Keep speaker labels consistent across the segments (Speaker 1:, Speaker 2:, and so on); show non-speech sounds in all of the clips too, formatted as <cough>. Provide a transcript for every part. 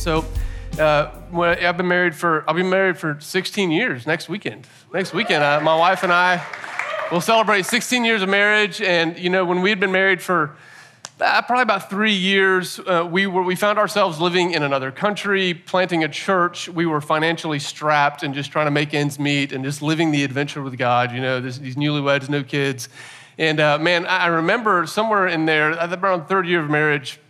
Speaker 1: So, uh, I've been married for, I'll be married for 16 years next weekend. Next weekend, uh, my wife and I will celebrate 16 years of marriage. And, you know, when we had been married for uh, probably about three years, uh, we, were, we found ourselves living in another country, planting a church. We were financially strapped and just trying to make ends meet and just living the adventure with God, you know, this, these newlyweds, no kids. And uh, man, I remember somewhere in there, around third year of marriage,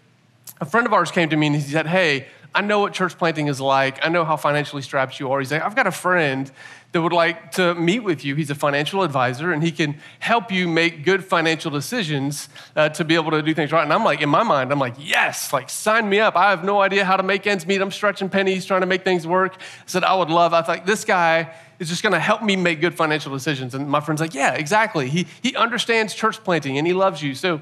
Speaker 1: a friend of ours came to me and he said, Hey, I know what church planting is like. I know how financially strapped you are. He's like, I've got a friend that would like to meet with you. He's a financial advisor and he can help you make good financial decisions uh, to be able to do things right. And I'm like, in my mind, I'm like, yes, like sign me up. I have no idea how to make ends meet. I'm stretching pennies trying to make things work. I said, I would love, I thought, this guy is just going to help me make good financial decisions. And my friend's like, yeah, exactly. He, he understands church planting and he loves you. So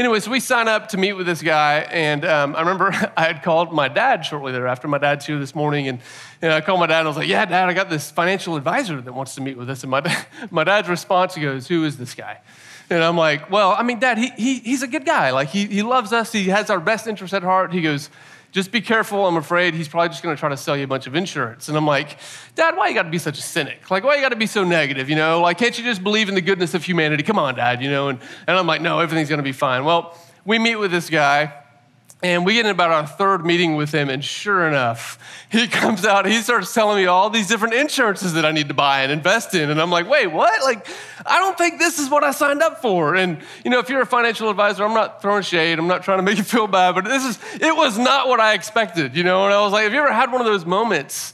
Speaker 1: Anyway, so we sign up to meet with this guy, and um, I remember <laughs> I had called my dad shortly thereafter. My dad's here this morning, and I called my dad and I was like, Yeah, dad, I got this financial advisor that wants to meet with us. And my, <laughs> my dad's response goes, Who is this guy? And I'm like, Well, I mean, dad, he, he, he's a good guy. Like, he, he loves us, he has our best interest at heart. He goes, just be careful. I'm afraid he's probably just going to try to sell you a bunch of insurance. And I'm like, Dad, why you got to be such a cynic? Like, why you got to be so negative? You know, like, can't you just believe in the goodness of humanity? Come on, Dad. You know, and, and I'm like, no, everything's going to be fine. Well, we meet with this guy. And we get in about our third meeting with him, and sure enough, he <laughs> comes out, he starts telling me all these different insurances that I need to buy and invest in. And I'm like, wait, what? Like, I don't think this is what I signed up for. And, you know, if you're a financial advisor, I'm not throwing shade, I'm not trying to <laughs> make you feel bad, but this is, it was not what I expected, you know? And I was like, have you ever had one of those moments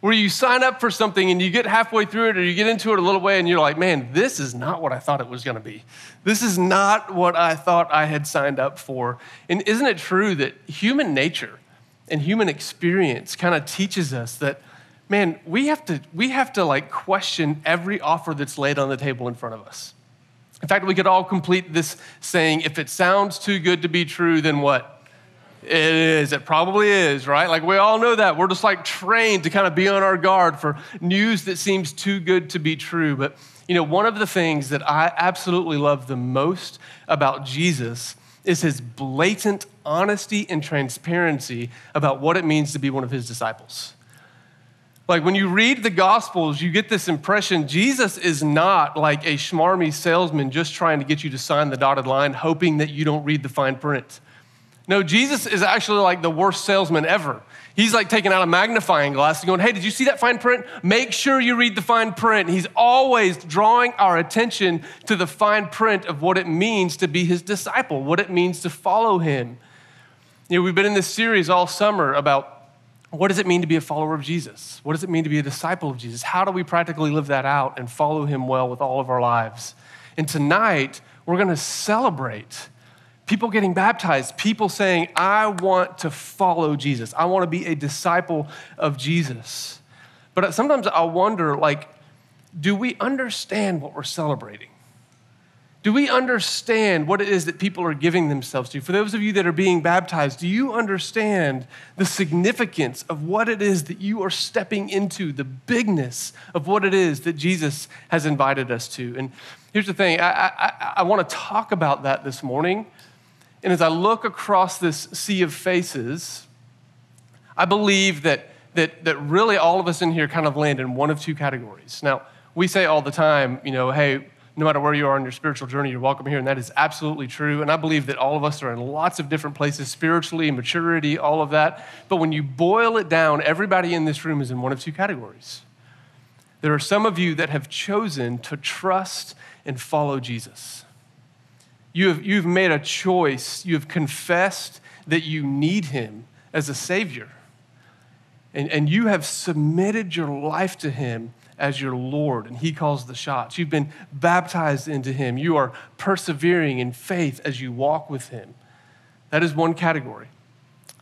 Speaker 1: where you sign up for something and you get halfway through it or you get into it a little way and you're like, man, this is not what I thought it was going to be. This is not what I thought I had signed up for. And isn't it true that human nature and human experience kind of teaches us that, man, we have to, we have to like question every offer that's laid on the table in front of us. In fact, we could all complete this saying, if it sounds too good to be true, then what? It is. It probably is, right? Like we all know that. We're just like trained to kind of be on our guard for news that seems too good to be true. But, you know, one of the things that I absolutely love the most about Jesus is his blatant honesty and transparency about what it means to be one of his disciples. Like when you read the Gospels, you get this impression Jesus is not like a schmarmy salesman just trying to get you to sign the dotted line, hoping that you don't read the fine print. No, Jesus is actually like the worst salesman ever. He's like taking out a magnifying glass and going, Hey, did you see that fine print? Make sure you read the fine print. He's always drawing our attention to the fine print of what it means to be his disciple, what it means to follow him. You know, we've been in this series all summer about what does it mean to be a follower of Jesus? What does it mean to be a disciple of Jesus? How do we practically live that out and follow him well with all of our lives? And tonight, we're going to celebrate people getting baptized, people saying, I want to follow Jesus. I want to be a disciple of Jesus. But sometimes I wonder, like, do we understand what we're celebrating? Do we understand what it is that people are giving themselves to? For those of you that are being baptized, do you understand the significance of what it is that you are stepping into, the bigness of what it is that Jesus has invited us to? And here's the thing I, I, I want to talk about that this morning and as I look across this sea of faces, I believe that, that, that really all of us in here kind of land in one of two categories. Now, we say all the time, you know, hey, no matter where you are on your spiritual journey, you're welcome here. And that is absolutely true. And I believe that all of us are in lots of different places spiritually, maturity, all of that. But when you boil it down, everybody in this room is in one of two categories. There are some of you that have chosen to trust and follow Jesus. You have, you've made a choice. You have confessed that you need him as a Savior. And, and you have submitted your life to him as your Lord, and he calls the shots. You've been baptized into him. You are persevering in faith as you walk with him. That is one category.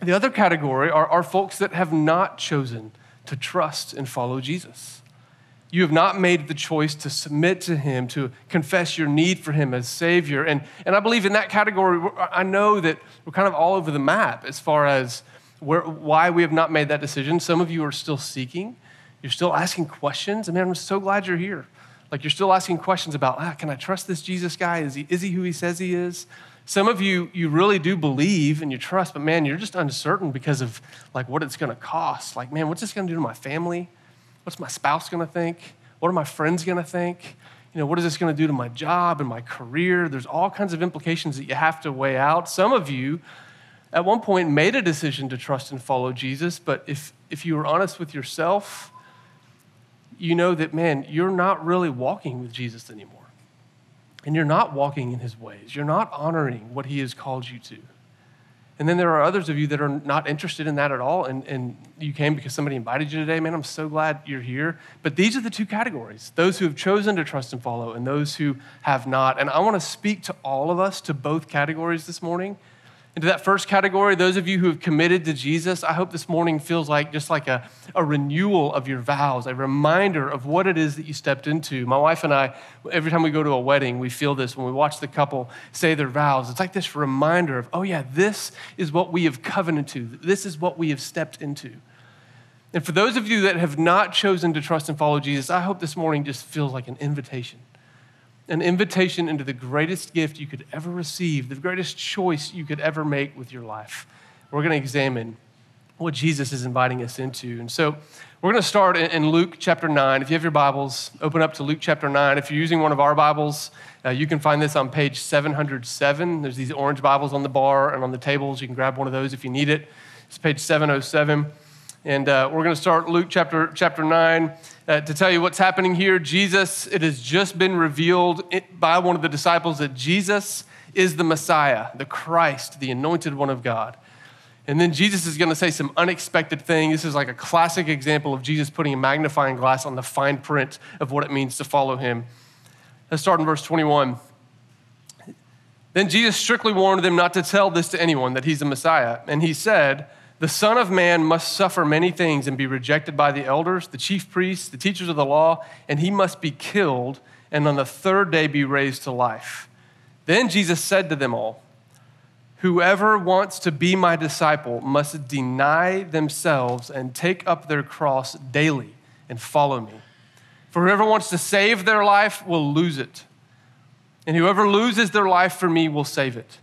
Speaker 1: The other category are, are folks that have not chosen to trust and follow Jesus. You have not made the choice to submit to Him, to confess your need for Him as Savior. And, and I believe in that category, I know that we're kind of all over the map as far as where, why we have not made that decision. Some of you are still seeking, you're still asking questions. And man, I'm so glad you're here. Like you're still asking questions about, ah, can I trust this Jesus guy? Is he, is he who he says he is? Some of you, you really do believe and you trust, but man, you're just uncertain because of like what it's to cost. Like, man, what's this to do to my family? What's my spouse going to think? What are my friends going to think? You know, what is this going to do to my job and my career? There's all kinds of implications that you have to weigh out. Some of you, at one point, made a decision to trust and follow Jesus, but if, if you were honest with yourself, you know that, man, you're not really walking with Jesus anymore and you're not walking in his ways. You're not honoring what he has called you to. And then there are others of you that are not interested in that at all, and, and you came because somebody invited you today. Man, I'm so glad you're here. But these are the two categories those who have chosen to trust and follow, and those who have not. And I want to speak to all of us, to both categories this morning. Into that first category, those of you who have committed to Jesus, I hope this morning feels like just like a, a renewal of your vows, a reminder of what it is that you stepped into. My wife and I, every time we go to a wedding, we feel this when we watch the couple say their vows. It's like this reminder of, oh, yeah, this is what we have covenanted to, this is what we have stepped into. And for those of you that have not chosen to trust and follow Jesus, I hope this morning just feels like an invitation an invitation into the greatest gift you could ever receive, the greatest choice you could ever make with your life. We're going to examine what Jesus is inviting us into. And so we're going to start in Luke chapter 9. If you have your Bibles, open up to Luke chapter 9. If you're using one of our Bibles, uh, you can find this on page 707. There's these orange Bibles on the bar and on the tables. You can grab one of those if you need it. It's page 707. And uh, we're going to start Luke chapter, chapter 9 uh, to tell you what's happening here. Jesus, it has just been revealed by one of the disciples that Jesus is the Messiah, the Christ, the anointed one of God. And then Jesus is going to say some unexpected thing. This is like a classic example of Jesus putting a magnifying glass on the fine print of what it means to follow him. Let's start in verse 21. Then Jesus strictly warned them not to tell this to anyone that he's the Messiah. And he said, the Son of Man must suffer many things and be rejected by the elders, the chief priests, the teachers of the law, and he must be killed and on the third day be raised to life. Then Jesus said to them all, Whoever wants to be my disciple must deny themselves and take up their cross daily and follow me. For whoever wants to save their life will lose it, and whoever loses their life for me will save it.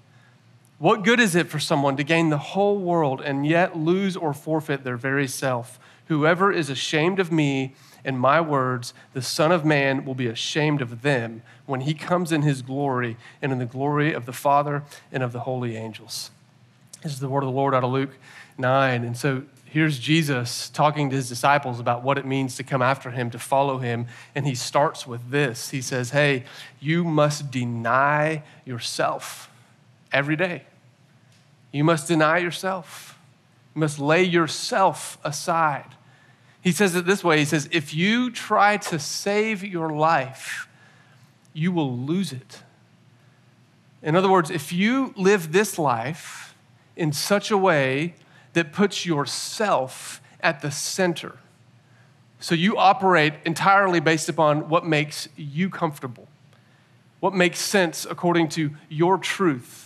Speaker 1: What good is it for someone to gain the whole world and yet lose or forfeit their very self? Whoever is ashamed of me and my words, the Son of Man will be ashamed of them when he comes in his glory and in the glory of the Father and of the holy angels. This is the word of the Lord out of Luke 9. And so here's Jesus talking to his disciples about what it means to come after him, to follow him. And he starts with this He says, Hey, you must deny yourself every day. You must deny yourself. You must lay yourself aside. He says it this way He says, If you try to save your life, you will lose it. In other words, if you live this life in such a way that puts yourself at the center, so you operate entirely based upon what makes you comfortable, what makes sense according to your truth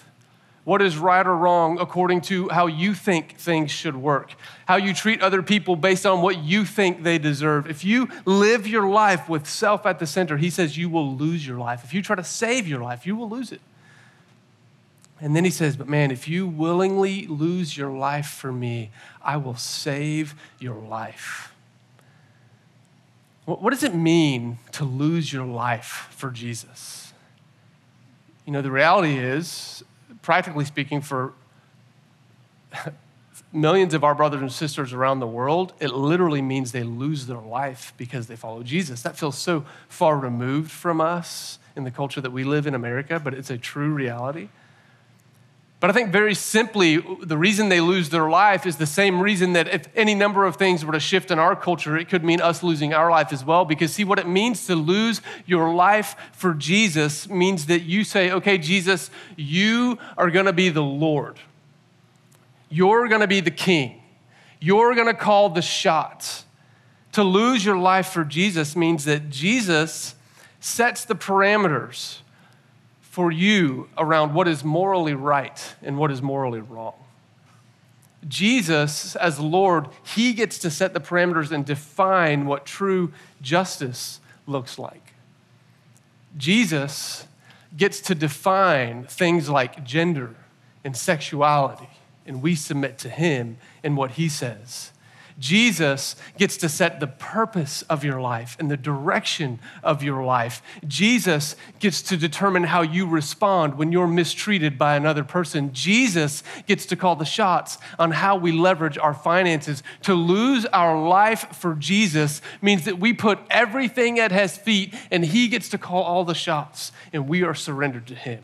Speaker 1: what is right or wrong according to how you think things should work, how you treat other people based on what you think they deserve. If you live your life with self at the center, he says you will lose your life. If you try to save your life, you will lose it. And then he says, But man, if you willingly lose your life for me, I will save your life. What does it mean to lose your life for Jesus? You know, the reality is, practically speaking, for millions of our brothers and sisters around the world, it literally means they lose their life because they follow Jesus. That feels so far removed from us in the culture that we live in America, but it's a true reality. But I think very simply, the reason they lose their life is the same reason that if any number of things were to shift in our culture, it could mean us losing our life as well. Because, see, what it means to lose your life for Jesus means that you say, okay, Jesus, you are going to be the Lord, you're going to be the king, you're going to call the shots. To lose your life for Jesus means that Jesus sets the parameters for you around what is morally right and what is morally wrong. Jesus, as Lord, He gets to set the parameters and define what true justice looks like. Jesus gets to define things like gender and sexuality, and we submit to him and what he says. Jesus gets to set the purpose of your life and the direction of your life. Jesus gets to determine how you respond when you're mistreated by another person. Jesus gets to call the shots on how we leverage our finances. To lose our life for Jesus means that we put everything at his feet and he gets to call all the shots and we are surrendered to him.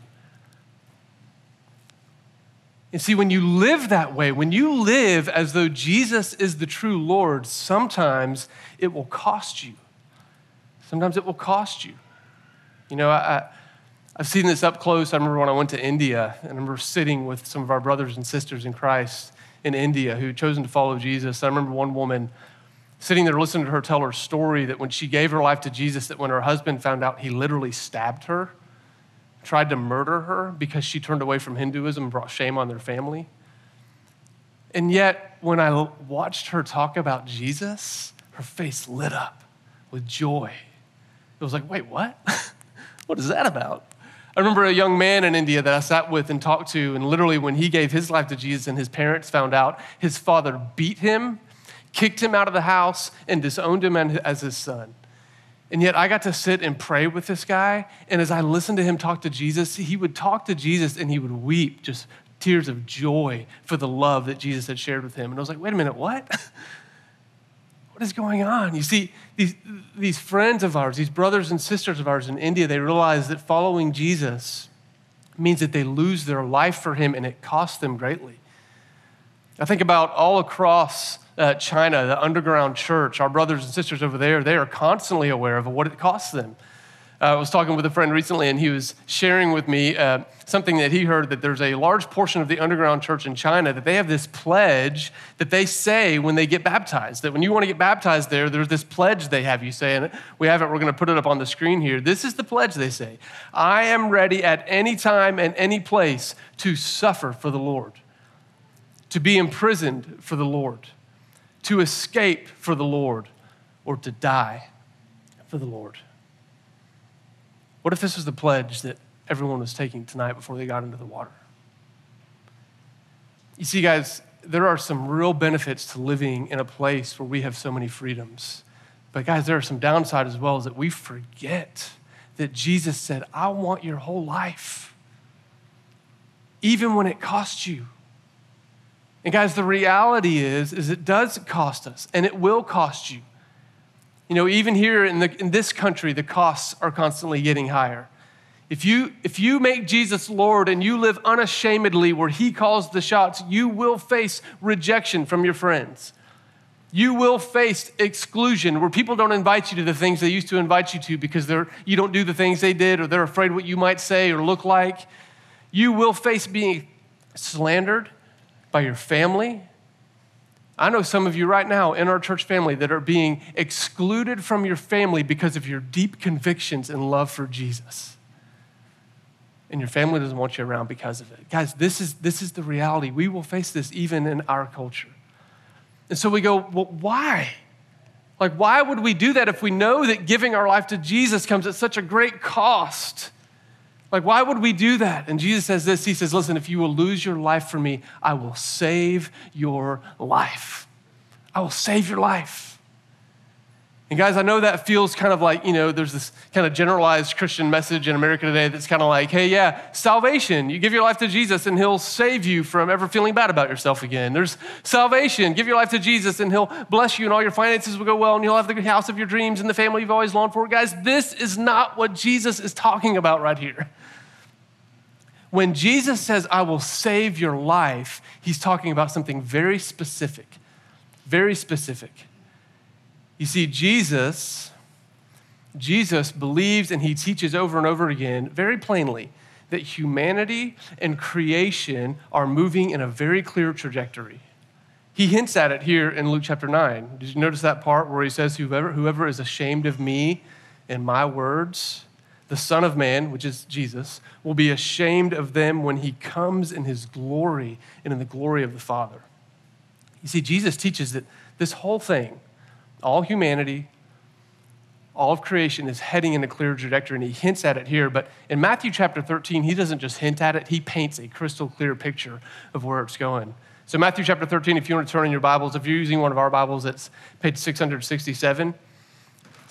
Speaker 1: And see, when you live that way, when you live as though Jesus is the true Lord, sometimes it will cost you. Sometimes it will cost you. You know, I, I've seen this up close. I remember when I went to India, and I remember sitting with some of our brothers and sisters in Christ in India who had chosen to follow Jesus. I remember one woman sitting there listening to her tell her story that when she gave her life to Jesus, that when her husband found out, he literally stabbed her tried to murder her because she turned away from Hinduism and brought shame on their family. And yet, when I watched her talk about Jesus, her face lit up with joy. It was like, wait, what? <laughs> what is that about? I remember a young man in India that I sat with and talked to, and literally, when he gave his life to Jesus and his parents found out, his father beat him, kicked him out of the house, and disowned him as his son. And yet I got to sit and pray with this guy. And as I listened to him talk to Jesus, he would talk to Jesus and he would weep just tears of joy for the love that Jesus had shared with him. And I was like, wait a minute, what? <laughs> what is going on? You see, these, these friends of ours, these brothers and sisters of ours in India, they realize that following Jesus means that they lose their life for him and it costs them greatly. I think about all across uh, China, the underground church, our brothers and sisters over there, they are constantly aware of what it costs them. Uh, I was talking with a friend recently, and he was sharing with me uh, something that he heard that there's a large portion of the underground church in China that they have this pledge that they say when they get baptized. That when you want to get baptized there, there's this pledge they have you say, and we have it, we're going to put it up on the screen here. This is the pledge they say I am ready at any time and any place to suffer for the Lord to be imprisoned for the Lord, to escape for the Lord, or to die for the Lord. What if this was the pledge that everyone was taking tonight before they got into the water? You see, guys, there are some real benefits to living in a place where we have so many freedoms. But, guys, there are some downsides as well, is that we forget that Jesus said, I want your whole life, even when it costs you. And guys, the reality is, is it does cost us, and it will cost you. You know, even here in, the, in this country, the costs are constantly getting higher. If you, if you make Jesus Lord and you live unashamedly where He calls the shots, you will face rejection from your friends. You will face exclusion where people don't invite you to the things they used to invite you to because they're, you don't do the things they did or they're afraid what you might say or look like. You will face being slandered by your family. I know some of you right now in our church family that are being excluded from your family because of your deep convictions and love for Jesus. And your family doesn't want you around because of it. Guys, this is, this is the reality. We will face this even in our culture. And so we go, well, why? Like, why would we do that if we know that giving our life to Jesus comes at such a great cost? Like, why would we do that? And Jesus says this He says, Listen, if you will lose your life for me, I will save your life. I will save your life. And guys, I know that feels kind of like, you know, there's this kind of generalized Christian message in America today that's kind of like, hey, yeah, salvation. You give your life to Jesus and he'll save you from ever feeling bad about yourself again. There's salvation. Give your life to Jesus and he'll bless you and all your finances will go well and you'll have the house of your dreams and the family you've always longed for. Guys, this is not what Jesus is talking about right here. When Jesus says, I will save your life, he's talking about something very specific. Very specific. You see, Jesus, Jesus believes and he teaches over and over again, very plainly, that humanity and creation are moving in a very clear trajectory. He hints at it here in Luke chapter 9. Did you notice that part where he says, Whoever, whoever is ashamed of me and my words, the Son of Man, which is Jesus, will be ashamed of them when he comes in his glory and in the glory of the Father. You see, Jesus teaches that this whole thing, all humanity, all of creation is heading in a clear trajectory, and he hints at it here. But in Matthew chapter 13, he doesn't just hint at it, he paints a crystal clear picture of where it's going. So, Matthew chapter 13, if you want to turn in your Bibles, if you're using one of our Bibles, it's page 667.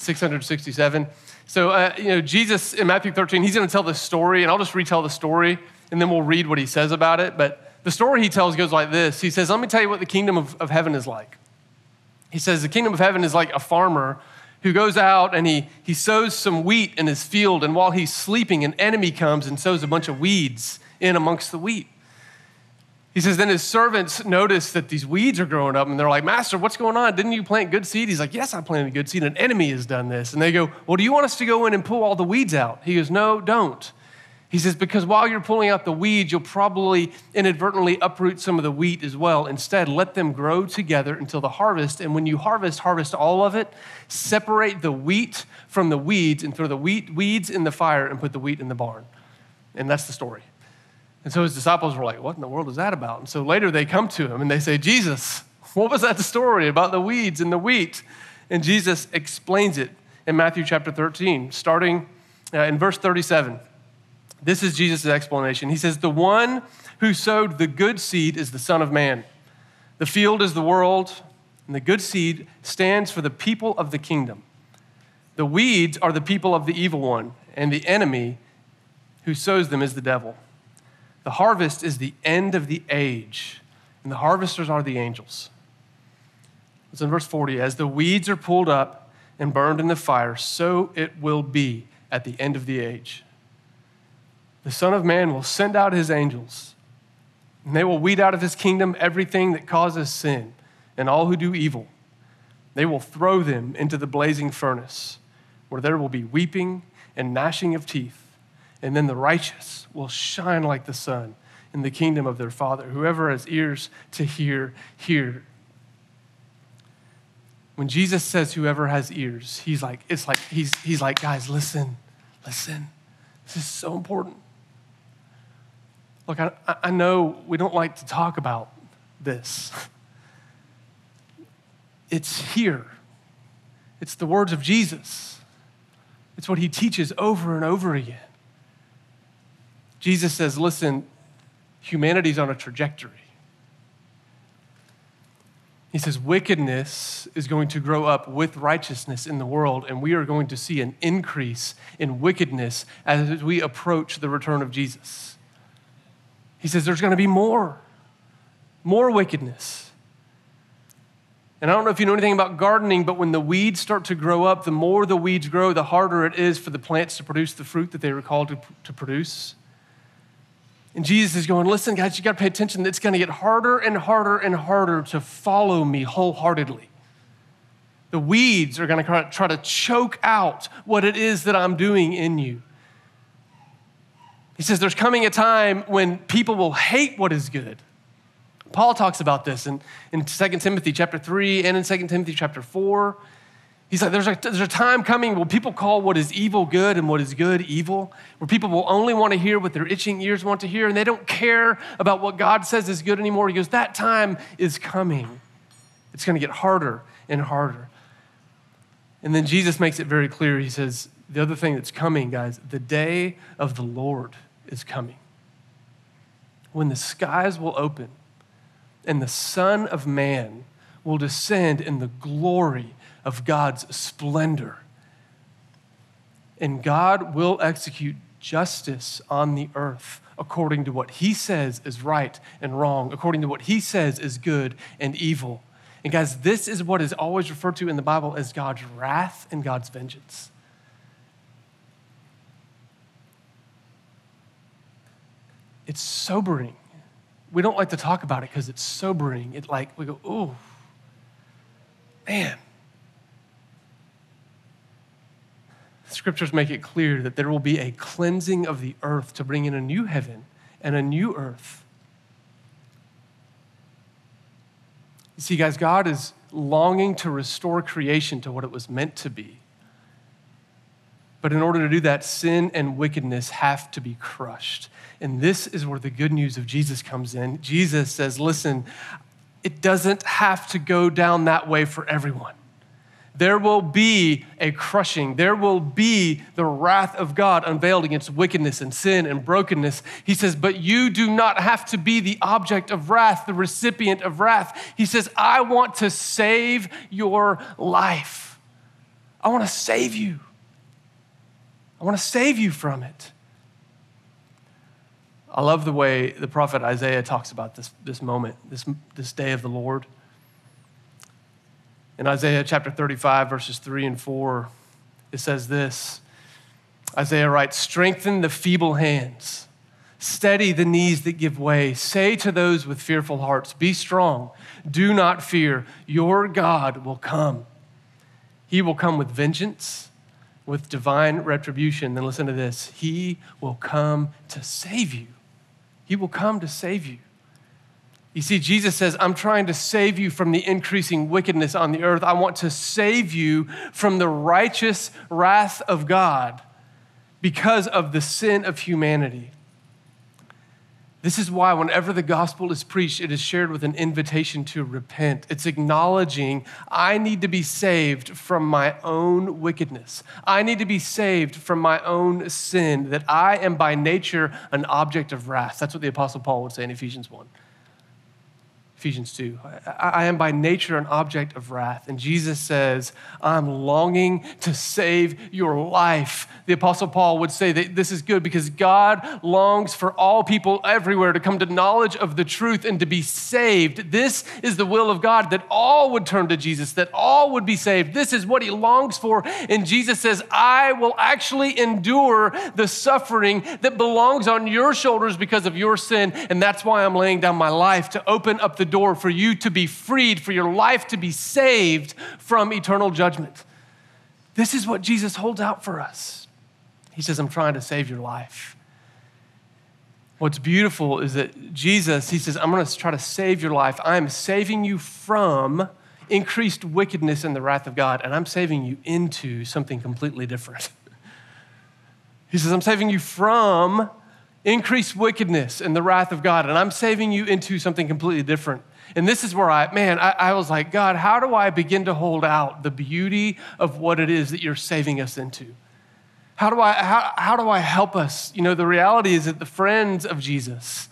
Speaker 1: 667. So, uh, you know, Jesus in Matthew 13, he's going to tell the story, and I'll just retell the story, and then we'll read what he says about it. But the story he tells goes like this He says, Let me tell you what the kingdom of, of heaven is like. He says, The kingdom of heaven is like a farmer who goes out and he, he sows some wheat in his field, and while he's sleeping, an enemy comes and sows a bunch of weeds in amongst the wheat. He says, then his servants notice that these weeds are growing up, and they're like, Master, what's going on? Didn't you plant good seed? He's like, Yes, I planted good seed. An enemy has done this. And they go, Well, do you want us to go in and pull all the weeds out? He goes, No, don't. He says, Because while you're pulling out the weeds, you'll probably inadvertently uproot some of the wheat as well. Instead, let them grow together until the harvest. And when you harvest, harvest all of it. Separate the wheat from the weeds and throw the wheat, weeds in the fire and put the wheat in the barn. And that's the story. And so his disciples were like, What in the world is that about? And so later they come to him and they say, Jesus, what was that story about the weeds and the wheat? And Jesus explains it in Matthew chapter 13, starting uh, in verse 37. This is Jesus' explanation. He says, The one who sowed the good seed is the Son of Man. The field is the world, and the good seed stands for the people of the kingdom. The weeds are the people of the evil one, and the enemy who sows them is the devil. The harvest is the end of the age, and the harvesters are the angels. It's in verse 40 As the weeds are pulled up and burned in the fire, so it will be at the end of the age. The Son of Man will send out his angels, and they will weed out of his kingdom everything that causes sin and all who do evil. They will throw them into the blazing furnace, where there will be weeping and gnashing of teeth. And then the righteous will shine like the sun in the kingdom of their Father. Whoever has ears to hear, hear. When Jesus says whoever has ears, he's like, it's like, he's, he's like, guys, listen, listen. This is so important. Look, I, I know we don't like to talk about this. <laughs> It's here. It's the words of Jesus. It's what he teaches over and over again. Jesus says, listen, humanity's on a trajectory. He says, wickedness is going to grow up with righteousness in the world, and we are going to see an increase in wickedness as we approach the return of Jesus. He says there's going to be more, more wickedness. And I don't know if you know anything about gardening, but when the weeds start to grow up, the more the weeds grow, the harder it is for the plants to produce the fruit that they were called to, to produce. And Jesus is going, listen, guys, you got to pay attention. It's going to get harder and harder and harder to follow me wholeheartedly. The weeds are going to try to choke out what it is that I'm doing in you. He says there's coming a time when people will hate what is good. Paul talks about this in, in 2 Timothy chapter 3 and in 2 Timothy chapter 4. He's like, there's a, there's a time coming where people call what is evil good and what is good evil, where people will only want to hear what their itching ears want to hear, and they don't care about what God says is good anymore. He goes, that time is coming. It's going to get harder and harder. And then Jesus makes it very clear. He says, the other thing that's coming, guys, the day of the Lord is coming. When the skies will open and the Son of Man will descend in the glory of God's splendor. And God will execute justice on the earth according to what he says is right and wrong, according to what he says is good and evil. And guys, this is what is always referred to in the Bible as God's wrath and God's vengeance. it's sobering. We don't like to talk about it because it's sobering. It like, we go, oh, man. Scriptures make it clear that there will be a cleansing of the earth to bring in a new heaven and a new earth. You see, guys, God is longing to restore creation to what it was meant to be. But in order to do that, sin and wickedness have to be crushed. And this is where the good news of Jesus comes in. Jesus says, listen, it doesn't have to go down that way for everyone. There will be a crushing. There will be the wrath of God unveiled against wickedness and sin and brokenness. He says, But you do not have to be the object of wrath, the recipient of wrath. He says, I want to save your life. I want to save you. I want to save you from it. I love the way the prophet Isaiah talks about this, this moment, this, this day of the Lord. In Isaiah chapter 35, verses 3 and 4, it says this Isaiah writes, Strengthen the feeble hands, steady the knees that give way. Say to those with fearful hearts, Be strong, do not fear. Your God will come. He will come with vengeance, with divine retribution. Then listen to this He will come to save you. He will come to save you. You see, Jesus says, I'm trying to save you from the increasing wickedness on the earth. I want to save you from the righteous wrath of God because of the sin of humanity. This is why, whenever the gospel is preached, it is shared with an invitation to repent. It's acknowledging I need to be saved from my own wickedness. I need to be saved from my own sin, that I am by nature an object of wrath. That's what the Apostle Paul would say in Ephesians 1. Ephesians 2. I, am by nature an object of wrath. And Jesus says, I'm longing to save your life. The Apostle Paul would say that this is good because God longs for all people everywhere to come to knowledge of the truth and to be saved. This is the will of God that all would turn to Jesus, that all would be saved. This is what he longs for. And Jesus says, I will actually endure the suffering that belongs on your shoulders because of your sin. And that's why I'm laying down my life to open up the door for you to be freed, for your life to be saved from eternal judgment. This is what Jesus holds out for us. He says, I'm trying to save your life. What's beautiful is that Jesus, he says, I'm going to try to save your life. I'm saving you from increased wickedness and the wrath of God, and I'm saving you into something completely different. <laughs> He says, I'm saving you from increased wickedness and the wrath of God, and I'm saving you into something completely different. And this is where I, man, I, I, was like, God, how do I begin to hold out the beauty of what it is that you're saving us into? How do I, how, how do I help us? You know, the reality is that the friends of Jesus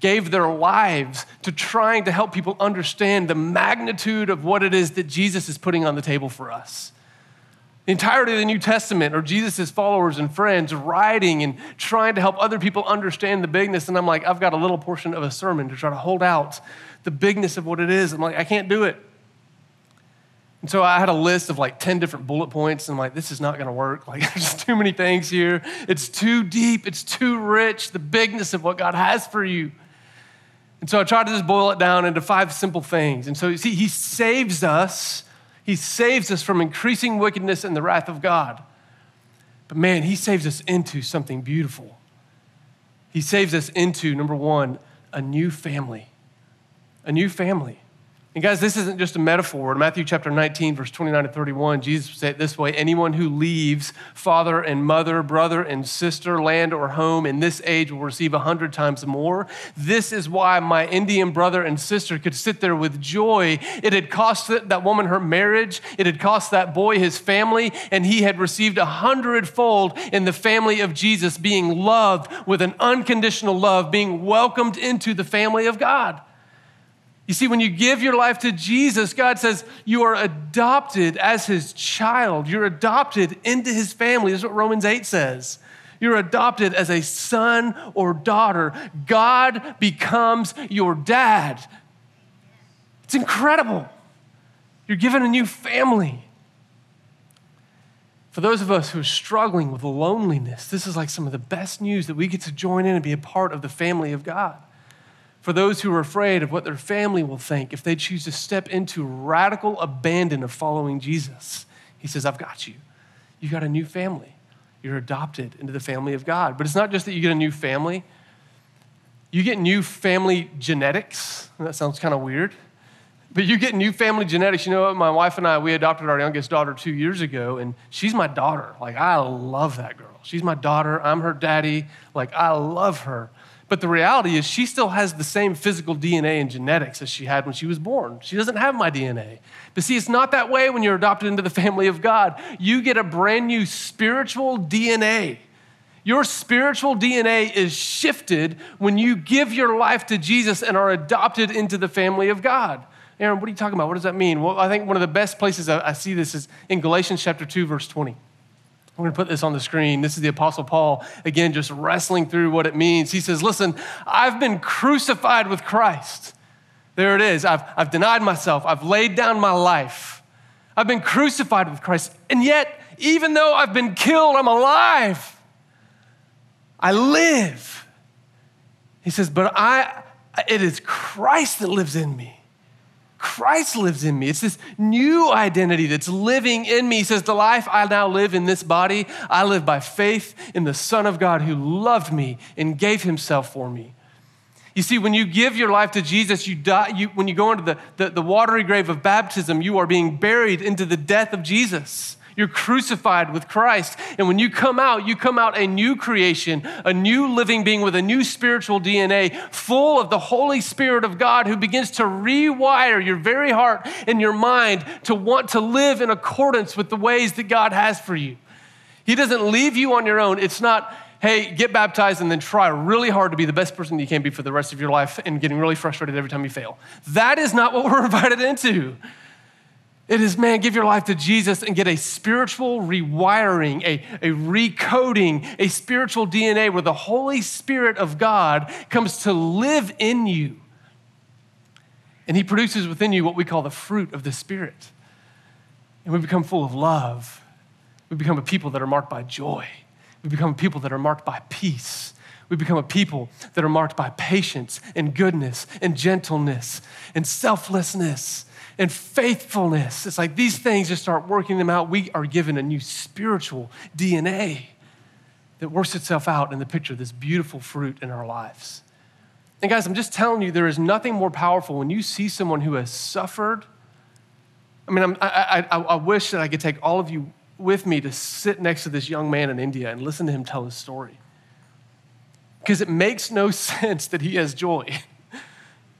Speaker 1: gave their lives to trying to help people understand the magnitude of what it is that Jesus is putting on the table for us. The entirety of the New Testament are Jesus' followers and friends writing and trying to help other people understand the bigness. And I'm like, I've got a little portion of a sermon to try to hold out the bigness of what it is. I'm like, I can't do it. And so I had a list of like 10 different bullet points, and I'm like, this is not gonna work. <laughs> Like, there's too many things here. It's too deep, it's too rich, the bigness of what God has for you. And so I tried to just boil it down into five simple things. And so you see, He saves us he saves us from increasing wickedness and the wrath of God. But man, He saves us into something beautiful. He saves us into, number one, a new family. A new family. And guys, this isn't just a metaphor. In Matthew chapter 19, verse 29 to 31, Jesus said it this way Anyone who leaves father and mother, brother and sister, land or home in this age will receive a hundred times more. This is why my Indian brother and sister could sit there with joy. It had cost that woman her marriage, it had cost that boy his family, and he had received a hundredfold in the family of Jesus, being loved with an unconditional love, being welcomed into the family of God. You see, when you give your life to Jesus, God says you are adopted as his child. You're adopted into his family. That's what Romans 8 says. You're adopted as a son or daughter. God becomes your dad. It's incredible. You're given a new family. For those of us who are struggling with loneliness, this is like some of the best news that we get to join in and be a part of the family of God for those who are afraid of what their family will think if they choose to step into radical abandon of following Jesus. He says, I've got you. You got a new family. You're adopted into the family of God. But it's not just that you get a new family, you get new family genetics. That sounds kind of weird. But you get new family genetics. You know what? My wife and I, we adopted our youngest daughter two years ago, and she's my daughter. Like, I love that girl. She's my daughter. I'm her daddy. Like, I love her. But the reality is, she still has the same physical DNA and genetics as she had when she was born. She doesn't have my DNA. But see, it's not that way when you're adopted into the family of God. You get a brand new spiritual DNA. Your spiritual DNA is shifted when you give your life to Jesus and are adopted into the family of God. Aaron, what are you talking about? What does that mean? Well, I think one of the best places I see this is in Galatians chapter 2, verse 20. We're going to put this on the screen. This is the Apostle Paul, again, just wrestling through what it means. He says, Listen, I've been crucified with Christ. There it is. I've, I've denied myself, I've laid down my life. I've been crucified with Christ. And yet, even though I've been killed, I'm alive. I live. He says, But I, it is Christ that lives in me. Christ lives in me. It's this new identity that's living in me. He says, The life I now live in this body, I live by faith in the Son of God who loved me and gave himself for me. You see, when you give your life to Jesus, you die, you, when you go into the, the, the watery grave of baptism, you are being buried into the death of Jesus. You're crucified with Christ. And when you come out, you come out a new creation, a new living being with a new spiritual DNA, full of the Holy Spirit of God who begins to rewire your very heart and your mind to want to live in accordance with the ways that God has for you. He doesn't leave you on your own. It's not, hey, get baptized and then try really hard to be the best person you can be for the rest of your life and getting really frustrated every time you fail. That is not what <laughs> we're invited into. It is, man, give your life to Jesus and get a spiritual rewiring, a, a recoding, a spiritual DNA where the Holy Spirit of God comes to live in you. And He produces within you what we call the fruit of the Spirit. And we become full of love. We become a people that are marked by joy. We become a people that are marked by peace. We become a people that are marked by patience and goodness and gentleness and selflessness and faithfulness. It's like these things just start working them out. We are given a new spiritual DNA that works itself out in the picture of this beautiful fruit in our lives. And guys, I'm just telling you, there is nothing more powerful when you see someone who has suffered. I mean, I, I, I wish that I could take all of you with me to sit next to this young man in India and listen to him tell his story. Because it makes no <laughs> sense that he has joy.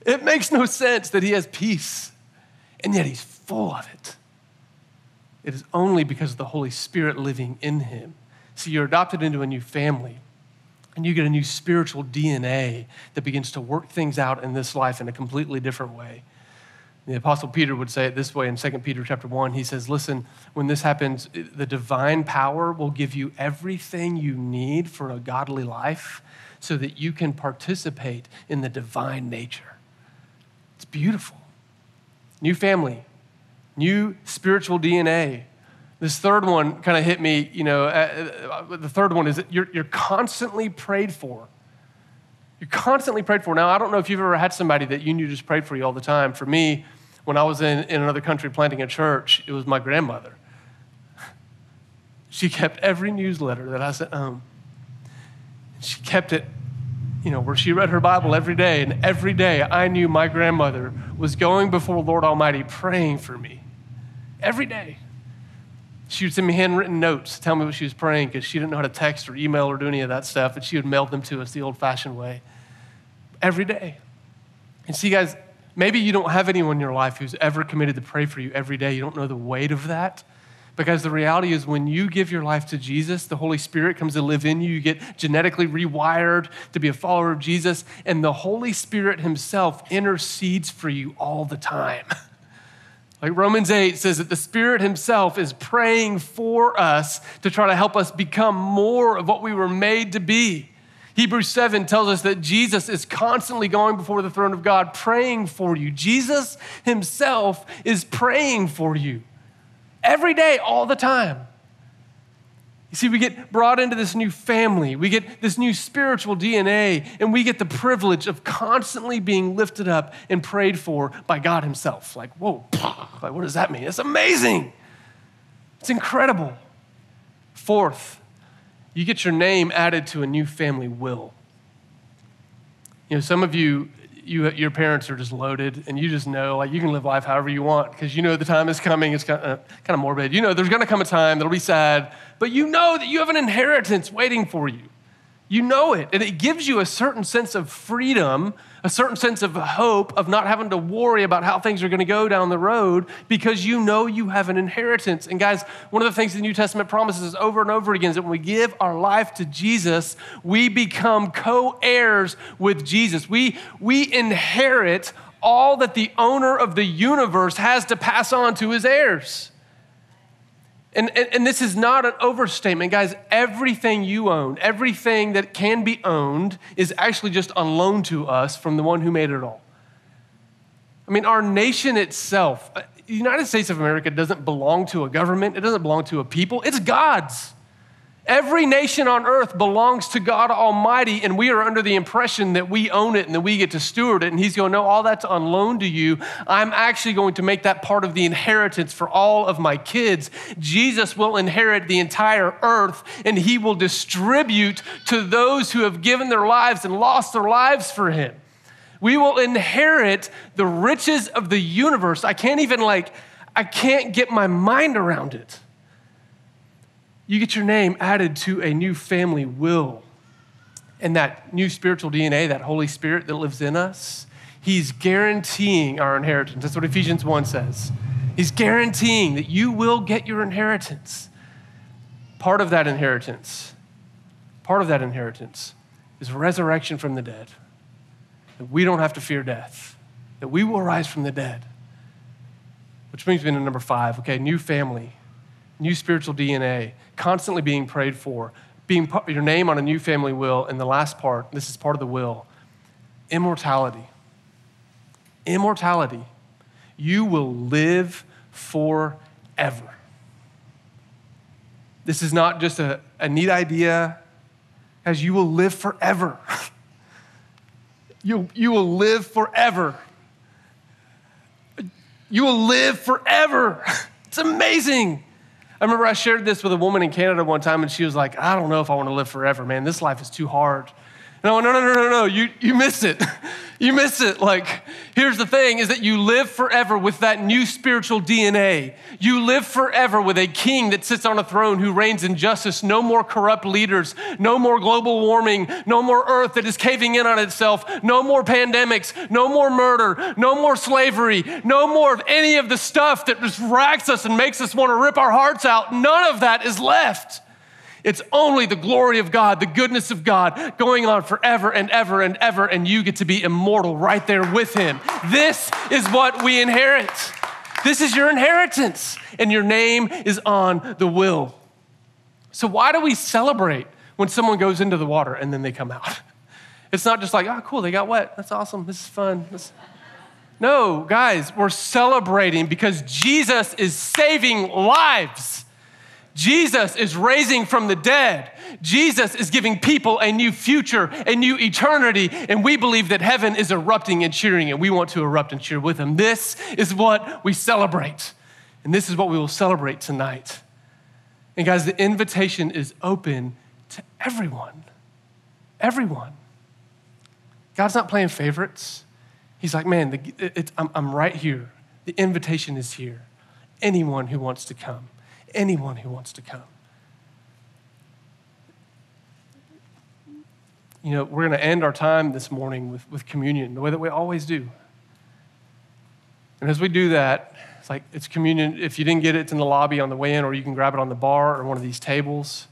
Speaker 1: It makes no sense that he has peace and yet he's full of it. It is only because of the Holy Spirit living in him. See, you're adopted into a new family, and you get a new spiritual DNA that begins to work things out in this life in a completely different way. The apostle Peter would say it this way in 2 Peter chapter 1. He says, "Listen, when this happens, the divine power will give you everything you need for a godly life so that you can participate in the divine nature." It's beautiful new family, new spiritual DNA. This third one kind of hit me, you know, uh, uh, the third one is that you're, you're constantly prayed for. You're constantly prayed for. Now, I don't know if you've ever had somebody that you knew just prayed for you all the time. For me, when I was in, in another country planting a church, it was my grandmother. <laughs> She kept every newsletter that I sent home. She kept it you know, where she read her Bible every day, and every day I knew my grandmother was going before Lord Almighty praying for me. Every day. She would send me handwritten notes, to tell me what she was praying, because she didn't know how to text or email or do any of that stuff, and she would mail them to us the old fashioned way. Every day. And see, guys, maybe you don't have anyone in your life who's ever committed to pray for you every day. You don't know the weight of that. Because the reality is, when you give your life to Jesus, the Holy Spirit comes to live in you. You get genetically rewired to be a follower of Jesus, and the Holy Spirit Himself intercedes for you all the time. <laughs> Like Romans 8 says that the Spirit Himself is praying for us to try to help us become more of what we were made to be. Hebrews 7 tells us that Jesus is constantly going before the throne of God praying for you. Jesus Himself is praying for you every day, all the time. You see, we get brought into this new family, we get this new spiritual DNA, and we get the privilege of constantly being lifted up and prayed for by God Himself. Like, whoa, like, what does that mean? It's amazing. It's incredible. Fourth, you get your name added to a new family will. You know, some of you you, your parents are just loaded and you just know like you can live life however you want because you know the time is coming it's kind of, kind of morbid. You know there's going to come a time that'll be sad but you know that you have an inheritance waiting for you You know it. And it gives you a certain sense of freedom, a certain sense of hope of not having to worry about how things are going to go down the road because you know you have an inheritance. And guys, one of the things the New Testament promises is over and over again is that when we give our life to Jesus, we become co heirs with Jesus. We, we inherit all that the owner of the universe has to pass on to his heirs. And, and, and, this is not an overstatement, guys. Everything you own, everything that can be owned, is actually just on loan to us from the one who made it all. I mean, our nation itself, uh, the United States of America doesn't belong to a government, it doesn't belong to a people, it's God's. Every nation on earth belongs to God Almighty, and we are under the impression that we own it and that we get to steward it. And He's going, No, all that's on loan to you. I'm actually going to make that part of the inheritance for all of my kids. Jesus will inherit the entire earth, and He will distribute to those who have given their lives and lost their lives for Him. We will inherit the riches of the universe. I can't even, like, I can't get my mind around it you get your name added to a new family will. And that new spiritual DNA, that Holy Spirit that lives in us, He's guaranteeing our inheritance. That's what Ephesians 1 says. He's guaranteeing that you will get your inheritance. Part of that inheritance, part of that inheritance is resurrection from the dead. That we don't have to fear death, that we will rise from the dead. Which brings me to number five, okay, new family new spiritual DNA, constantly being prayed for, being your name on a new family will, and the last part, this is part of the will, immortality. Immortality. You will live forever. This is not just a, a neat idea, as you will live forever. <laughs> you, you will live forever. You will live forever. <laughs> It's amazing. I remember I shared this with a woman in Canada one time, and she was like, I don't know if I want to live forever, man. This life is too hard. No, no, no, no, no, no. You, you miss it. <laughs> you miss it. Like, here's the thing is that you live forever with that new spiritual DNA. You live forever with a king that sits on a throne who reigns in justice. No more corrupt leaders. No more global warming. No more earth that is caving in on itself. No more pandemics. No more murder. No more slavery. No more of any of the stuff that just racks us and makes us want to rip our hearts out. None of that is left. It's only the glory of God, the goodness of God going on forever and ever and ever, and you get to be immortal right there with Him. This is what we inherit. This is your inheritance, and your name is on the will. So, why do we celebrate when someone goes into the water and then they come out? <laughs> It's not just like, oh, cool, they got wet. That's awesome. This is fun. This... No, guys, we're celebrating because Jesus is saving lives. Jesus is raising from the dead. Jesus is giving people a new future, a new eternity, and we believe that heaven is erupting and cheering, and we want to erupt and cheer with them. This is what we celebrate, and this is what we will celebrate tonight. And guys, the invitation is open to everyone. Everyone. God's not playing favorites. He's like, man, the, I'm, I'm right here. The invitation is here. Anyone who wants to come anyone who wants to come. You know, we're going to end our time this morning with, with communion the way that we always do. And as we do that, it's like it's communion. If you didn't get it, it's in the lobby on the way in, or you can grab it on the bar or one of these tables.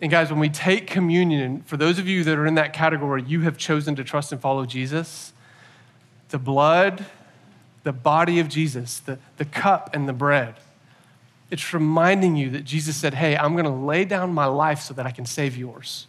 Speaker 1: And guys, when we take communion, for those of you that are in that category, you have chosen to trust and follow Jesus. The blood, the body of Jesus, the, the cup and the bread it's reminding you that Jesus said, Hey, I'm going to lay down my life so that I can save yours.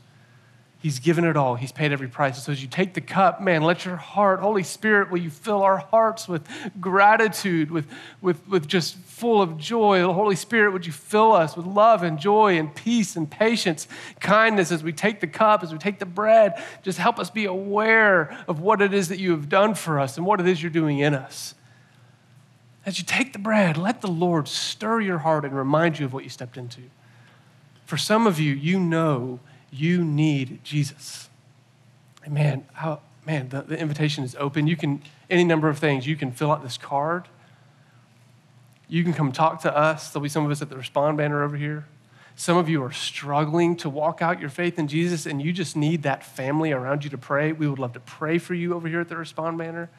Speaker 1: He's given it all. He's paid every price. So as you take the cup, man, let your heart, Holy Spirit, will you fill our hearts with gratitude, with, with, with just full of joy? Holy Spirit, would you fill us with love and joy and peace and patience, kindness as we take the cup, as we take the bread? Just help us be aware of what it is that you have done for us and what it is you're doing in us. As you take the bread, let the Lord stir your heart and remind you of what you stepped into. For some of you, you know you need Jesus. And man, how, man, the, the invitation is open. You can, any number of things. You can fill out this card. You can come talk to us. There'll be some of us at the Respond banner over here. Some of you are struggling to walk out your faith in Jesus and you just need that family around you to pray. We would love to pray for you over here at the Respond Banner.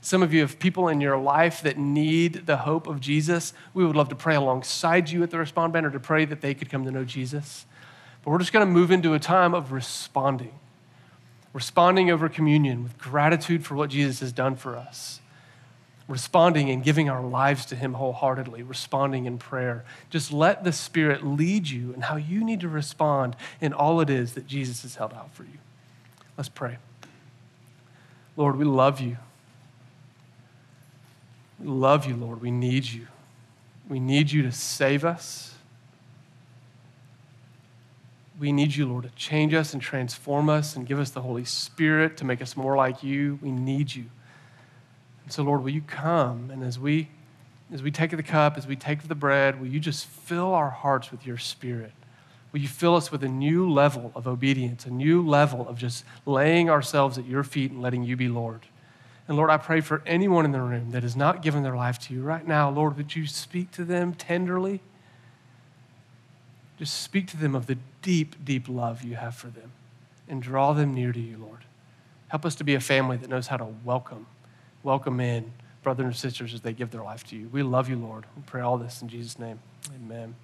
Speaker 1: Some of you have people in your life that need the hope of Jesus. We would love to pray alongside you at the Respond Banner to pray that they could come to know Jesus. But we're just going to move into a time of responding, responding over communion with gratitude for what Jesus has done for us responding and giving our lives to Him wholeheartedly, responding in prayer. Just let the Spirit lead you in how you need to respond in all it is that Jesus has held out for you. Let's pray. Lord, we love you. We love you, Lord. We need you. We need you to save us. We need you, Lord, to change us and transform us and give us the Holy Spirit to make us more like you. We need you. And so, Lord, will you come and as we as we take the cup, as we take the bread, will you just fill our hearts with your spirit? Will you fill us with a new level of obedience, a new level of just laying ourselves at your feet and letting you be Lord? And Lord, I pray for anyone in the room that has not given their life to you right now, Lord, would you speak to them tenderly? Just speak to them of the deep, deep love you have for them and draw them near to you, Lord. Help us to be a family that knows how to welcome welcome in brothers and sisters as they give their life to you. We love you, Lord. We pray all this in Jesus' name. Amen.